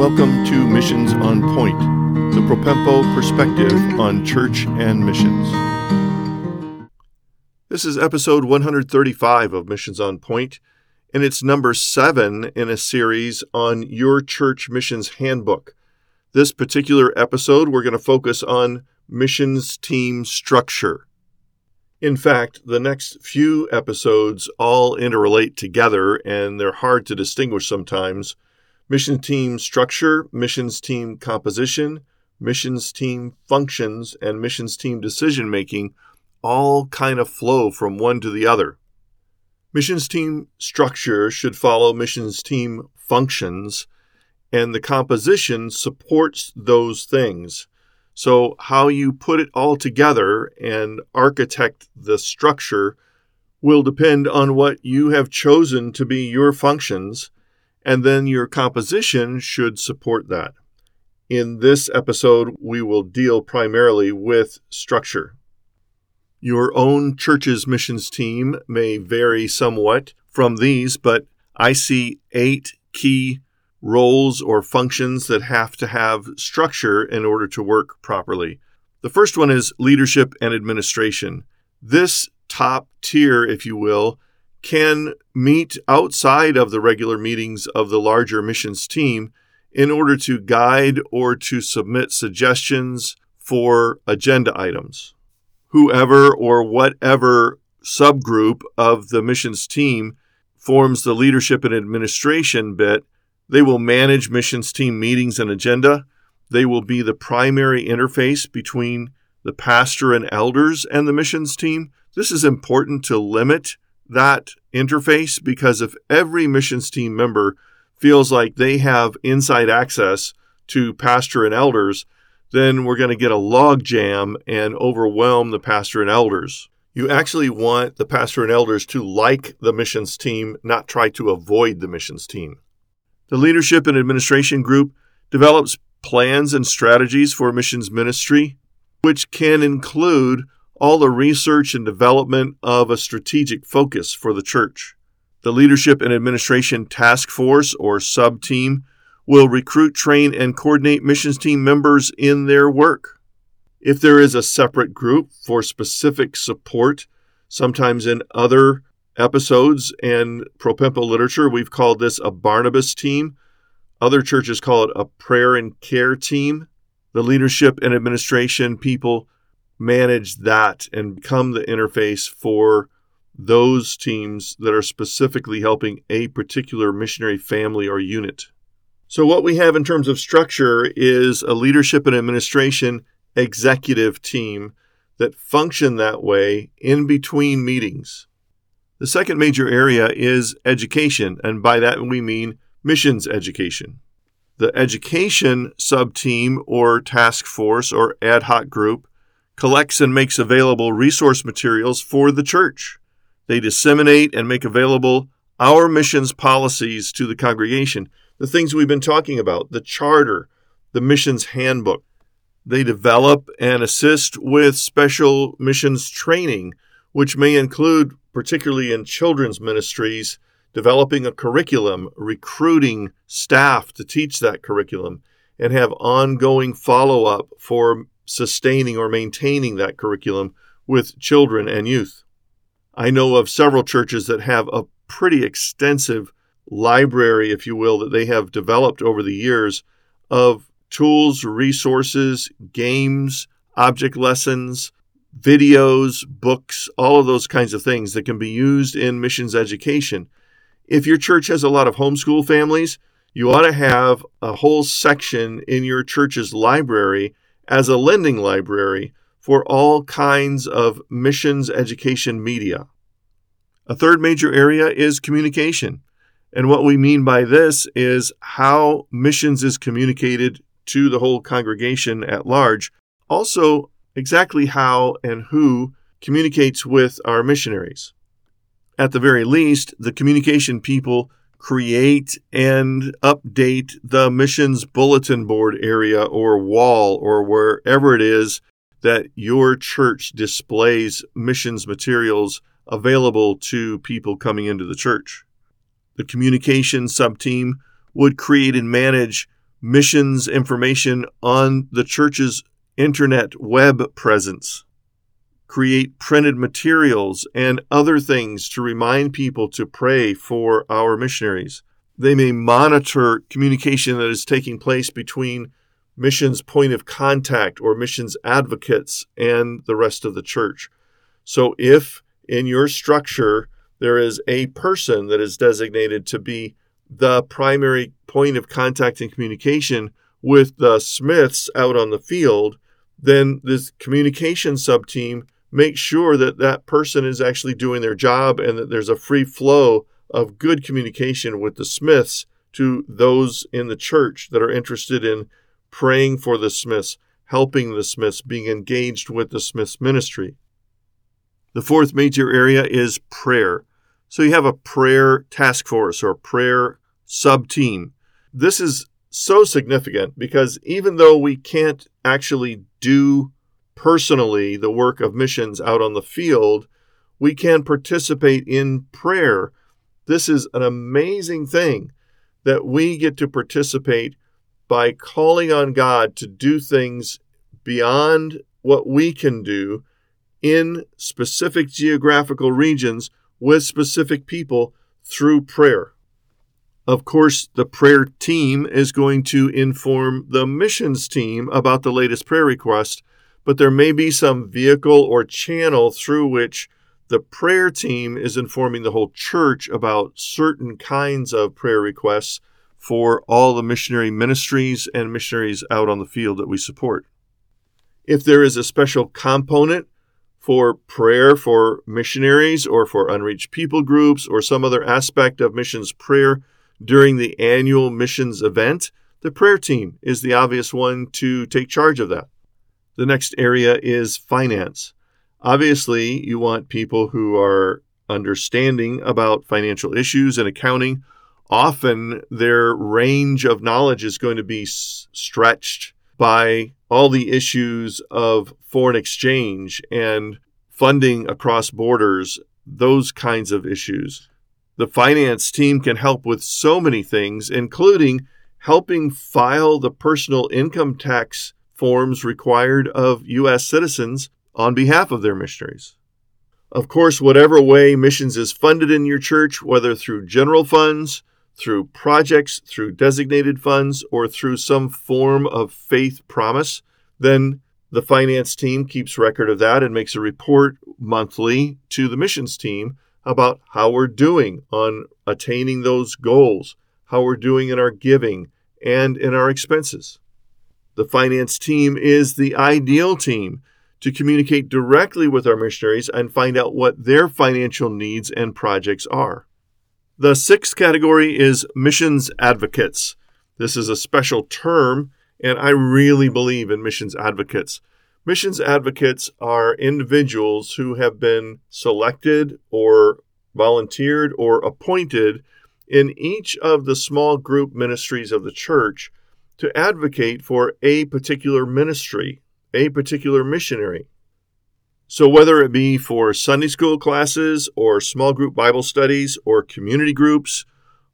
Welcome to Missions on Point, the Propempo perspective on church and missions. This is episode 135 of Missions on Point, and it's number seven in a series on Your Church Missions Handbook. This particular episode, we're going to focus on missions team structure. In fact, the next few episodes all interrelate together, and they're hard to distinguish sometimes mission team structure, missions team composition, missions team functions, and missions team decision making all kind of flow from one to the other. Missions team structure should follow missions team functions, and the composition supports those things. So, how you put it all together and architect the structure will depend on what you have chosen to be your functions and then your composition should support that. In this episode, we will deal primarily with structure. Your own church's missions team may vary somewhat from these, but I see eight key roles or functions that have to have structure in order to work properly. The first one is leadership and administration. This top tier, if you will, can meet outside of the regular meetings of the larger missions team in order to guide or to submit suggestions for agenda items. Whoever or whatever subgroup of the missions team forms the leadership and administration bit, they will manage missions team meetings and agenda. They will be the primary interface between the pastor and elders and the missions team. This is important to limit that interface because if every missions team member feels like they have inside access to pastor and elders, then we're going to get a log jam and overwhelm the pastor and elders. You actually want the pastor and elders to like the missions team, not try to avoid the missions team. The leadership and administration group develops plans and strategies for missions ministry, which can include all the research and development of a strategic focus for the church. The Leadership and Administration Task Force or sub team will recruit, train, and coordinate missions team members in their work. If there is a separate group for specific support, sometimes in other episodes and Propempo literature, we've called this a Barnabas team. Other churches call it a prayer and care team. The leadership and administration people manage that and become the interface for those teams that are specifically helping a particular missionary family or unit. So, what we have in terms of structure is a leadership and administration executive team that function that way in between meetings. The second major area is education, and by that we mean missions education. The education sub team or task force or ad hoc group collects and makes available resource materials for the church. They disseminate and make available our missions policies to the congregation, the things we've been talking about, the charter, the missions handbook. They develop and assist with special missions training, which may include, particularly in children's ministries, developing a curriculum, recruiting staff to teach that curriculum, and have ongoing follow up for sustaining or maintaining that curriculum with children and youth. I know of several churches that have a pretty extensive library, if you will, that they have developed over the years of tools, resources, games, object lessons, videos, books, all of those kinds of things that can be used in missions education. If your church has a lot of homeschool families, you ought to have a whole section in your church's library as a lending library for all kinds of missions education media. A third major area is communication. And what we mean by this is how missions is communicated to the whole congregation at large. Also, exactly how and who communicates with our missionaries. At the very least, the communication people create and update the missions bulletin board area or wall or wherever it is that your church displays missions materials available to people coming into the church. The communication sub team would create and manage missions information on the church's internet web presence, create printed materials and other things to remind people to pray for our missionaries. They may monitor communication that is taking place between missions point of contact or missions advocates and the rest of the church. So if in your structure there is a person that is designated to be the primary point of contact and communication with the Smiths out on the field, then this communication sub team makes sure that that person is actually doing their job and that there's a free flow of good communication with the Smiths to those in the church that are interested in praying for the Smiths, helping the Smiths, being engaged with the Smiths ministry. The fourth major area is prayer. So you have a prayer task force or prayer sub team. This is so significant because even though we can't actually do personally the work of missions out on the field, we can participate in prayer. This is an amazing thing that we get to participate by calling on God to do things beyond what we can do in specific geographical regions with specific people through prayer. Of course, the prayer team is going to inform the missions team about the latest prayer request, but there may be some vehicle or channel through which the prayer team is informing the whole church about certain kinds of prayer requests for all the missionary ministries and missionaries out on the field that we support. If there is a special component for prayer for missionaries or for unreached people groups or some other aspect of missions prayer during the annual missions event, the prayer team is the obvious one to take charge of that. The next area is finance. Obviously, you want people who are understanding about financial issues and accounting. Often, their range of knowledge is going to be stretched by all the issues of foreign exchange and funding across borders, those kinds of issues. The finance team can help with so many things, including helping file the personal income tax forms required of U.S. citizens on behalf of their missionaries. Of course, whatever way missions is funded in your church, whether through general funds, through projects, through designated funds, or through some form of faith promise, then the finance team keeps record of that and makes a report monthly to the missions team about how we're doing on attaining those goals, how we're doing in our giving and in our expenses. The finance team is the ideal team to communicate directly with our missionaries and find out what their financial needs and projects are. The sixth category is missions advocates. This is a special term, and I really believe in missions advocates. Missions advocates are individuals who have been selected or volunteered or appointed in each of the small group ministries of the church to advocate for a particular ministry, a particular missionary. So, whether it be for Sunday school classes or small group Bible studies or community groups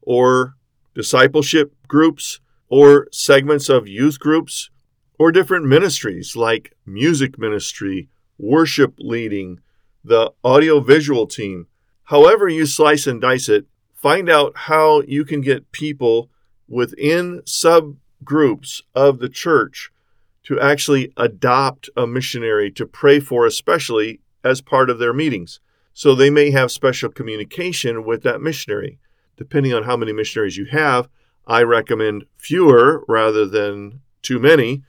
or discipleship groups or segments of youth groups or different ministries like music ministry, worship leading, the audio visual team, however you slice and dice it, find out how you can get people within subgroups of the church to actually adopt a missionary to pray for, especially as part of their meetings. So they may have special communication with that missionary. Depending on how many missionaries you have, I recommend fewer rather than too many.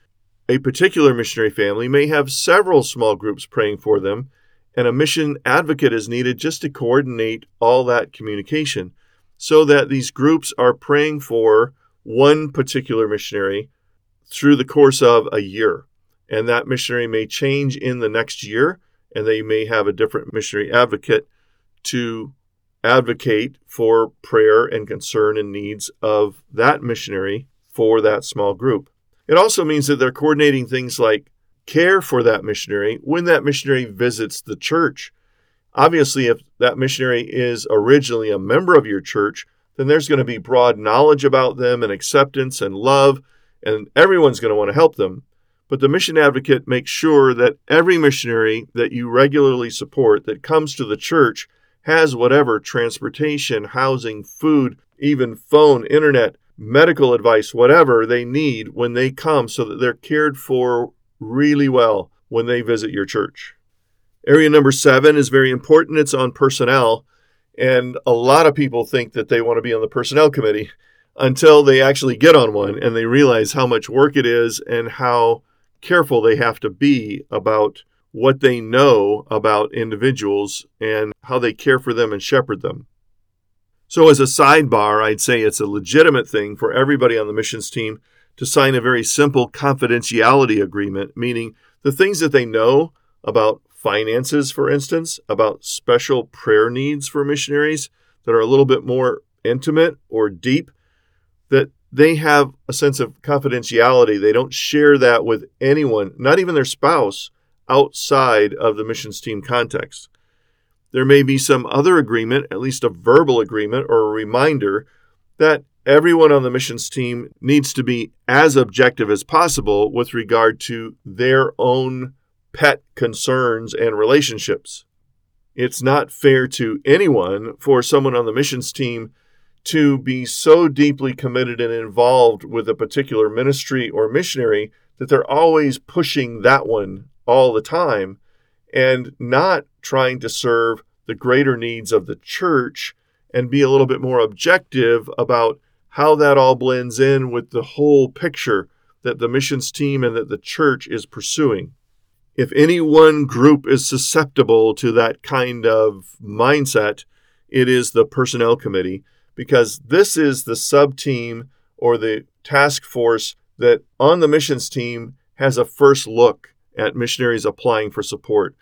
A particular missionary family may have several small groups praying for them, and a mission advocate is needed just to coordinate all that communication so that these groups are praying for one particular missionary through the course of a year. And that missionary may change in the next year, and they may have a different missionary advocate to advocate for prayer and concern and needs of that missionary for that small group. It also means that they're coordinating things like care for that missionary when that missionary visits the church. Obviously, if that missionary is originally a member of your church, then there's going to be broad knowledge about them and acceptance and love and everyone's going to want to help them. But the mission advocate makes sure that every missionary that you regularly support that comes to the church has whatever transportation, housing, food, even phone, internet, medical advice, whatever they need when they come so that they're cared for really well when they visit your church. Area number seven is very important. It's on personnel. And a lot of people think that they want to be on the personnel committee until they actually get on one and they realize how much work it is and how careful they have to be about what they know about individuals and how they care for them and shepherd them. So, as a sidebar, I'd say it's a legitimate thing for everybody on the missions team to sign a very simple confidentiality agreement, meaning the things that they know about finances, for instance, about special prayer needs for missionaries that are a little bit more intimate or deep, that they have a sense of confidentiality. They don't share that with anyone, not even their spouse, outside of the missions team context. There may be some other agreement, at least a verbal agreement or a reminder, that everyone on the missions team needs to be as objective as possible with regard to their own pet concerns and relationships. It's not fair to anyone for someone on the missions team to be so deeply committed and involved with a particular ministry or missionary that they're always pushing that one all the time and not trying to serve the greater needs of the church and be a little bit more objective about how that all blends in with the whole picture that the missions team and that the church is pursuing. If any one group is susceptible to that kind of mindset, it is the personnel committee because this is the sub team or the task force that on the missions team has a first look at missionaries applying for support.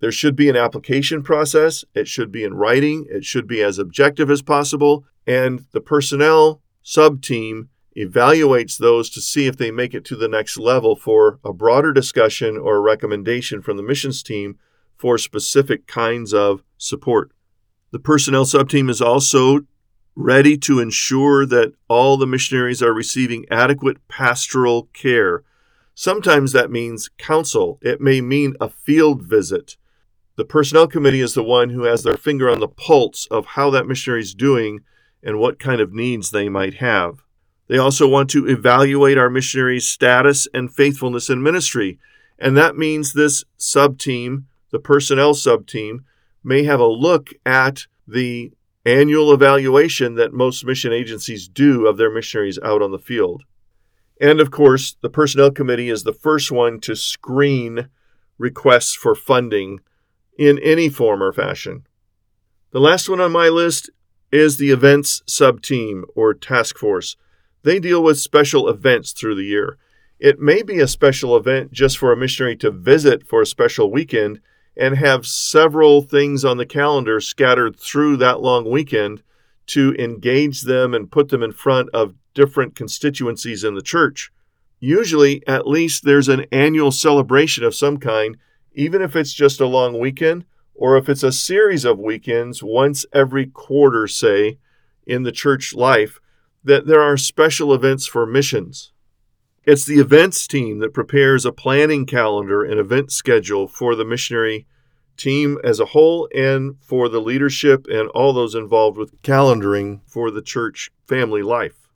There should be an application process, it should be in writing, it should be as objective as possible, and the personnel sub team evaluates those to see if they make it to the next level for a broader discussion or a recommendation from the missions team for specific kinds of support. The personnel sub team is also ready to ensure that all the missionaries are receiving adequate pastoral care. Sometimes that means counsel, it may mean a field visit. The personnel committee is the one who has their finger on the pulse of how that missionary is doing and what kind of needs they might have. They also want to evaluate our missionaries' status and faithfulness in ministry. And that means this sub team, the personnel sub team, may have a look at the annual evaluation that most mission agencies do of their missionaries out on the field. And of course, the Personnel Committee is the first one to screen requests for funding in any form or fashion. The last one on my list is the Events Sub Team or Task Force. They deal with special events through the year. It may be a special event just for a missionary to visit for a special weekend and have several things on the calendar scattered through that long weekend to engage them and put them in front of different constituencies in the church. Usually, at least there's an annual celebration of some kind, even if it's just a long weekend or if it's a series of weekends once every quarter, say, in the church life, that there are special events for missions. It's the events team that prepares a planning calendar and event schedule for the missionary team as a whole and for the leadership and all those involved with calendaring for the church family life.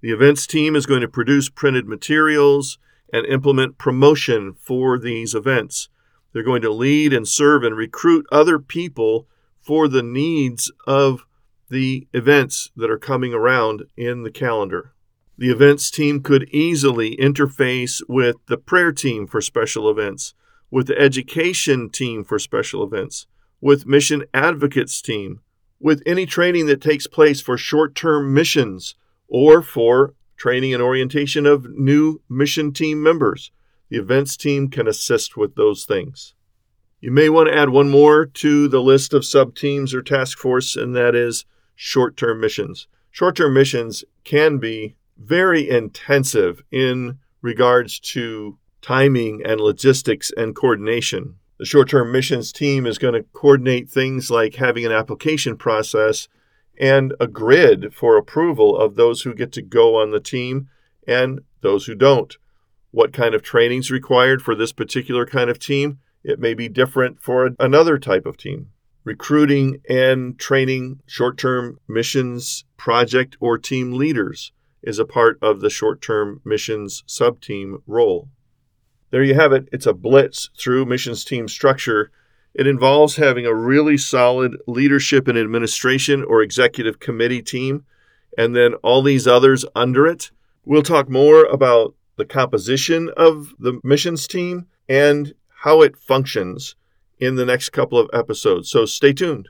The events team is going to produce printed materials and implement promotion for these events. They're going to lead and serve and recruit other people for the needs of the events that are coming around in the calendar. The events team could easily interface with the prayer team for special events, with the education team for special events, with mission advocates team, with any training that takes place for short term missions or for training and orientation of new mission team members. The events team can assist with those things. You may want to add one more to the list of sub teams or task force, and that is short term missions. Short term missions can be very intensive in regards to timing and logistics and coordination. The short term missions team is going to coordinate things like having an application process and a grid for approval of those who get to go on the team and those who don't. What kind of training is required for this particular kind of team? It may be different for another type of team. Recruiting and training short term missions project or team leaders is a part of the short term missions sub team role. There you have it. It's a blitz through missions team structure. It involves having a really solid leadership and administration or executive committee team, and then all these others under it. We'll talk more about the composition of the missions team and how it functions in the next couple of episodes. So stay tuned.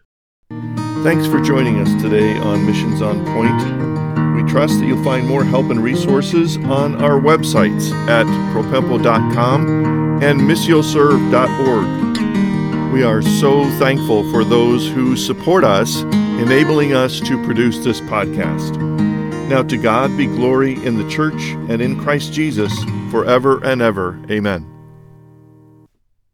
Thanks for joining us today on Missions on Point. We trust that you'll find more help and resources on our websites at propempo.com and missioserve.org. We are so thankful for those who support us, enabling us to produce this podcast. Now to God be glory in the church and in Christ Jesus forever and ever. Amen.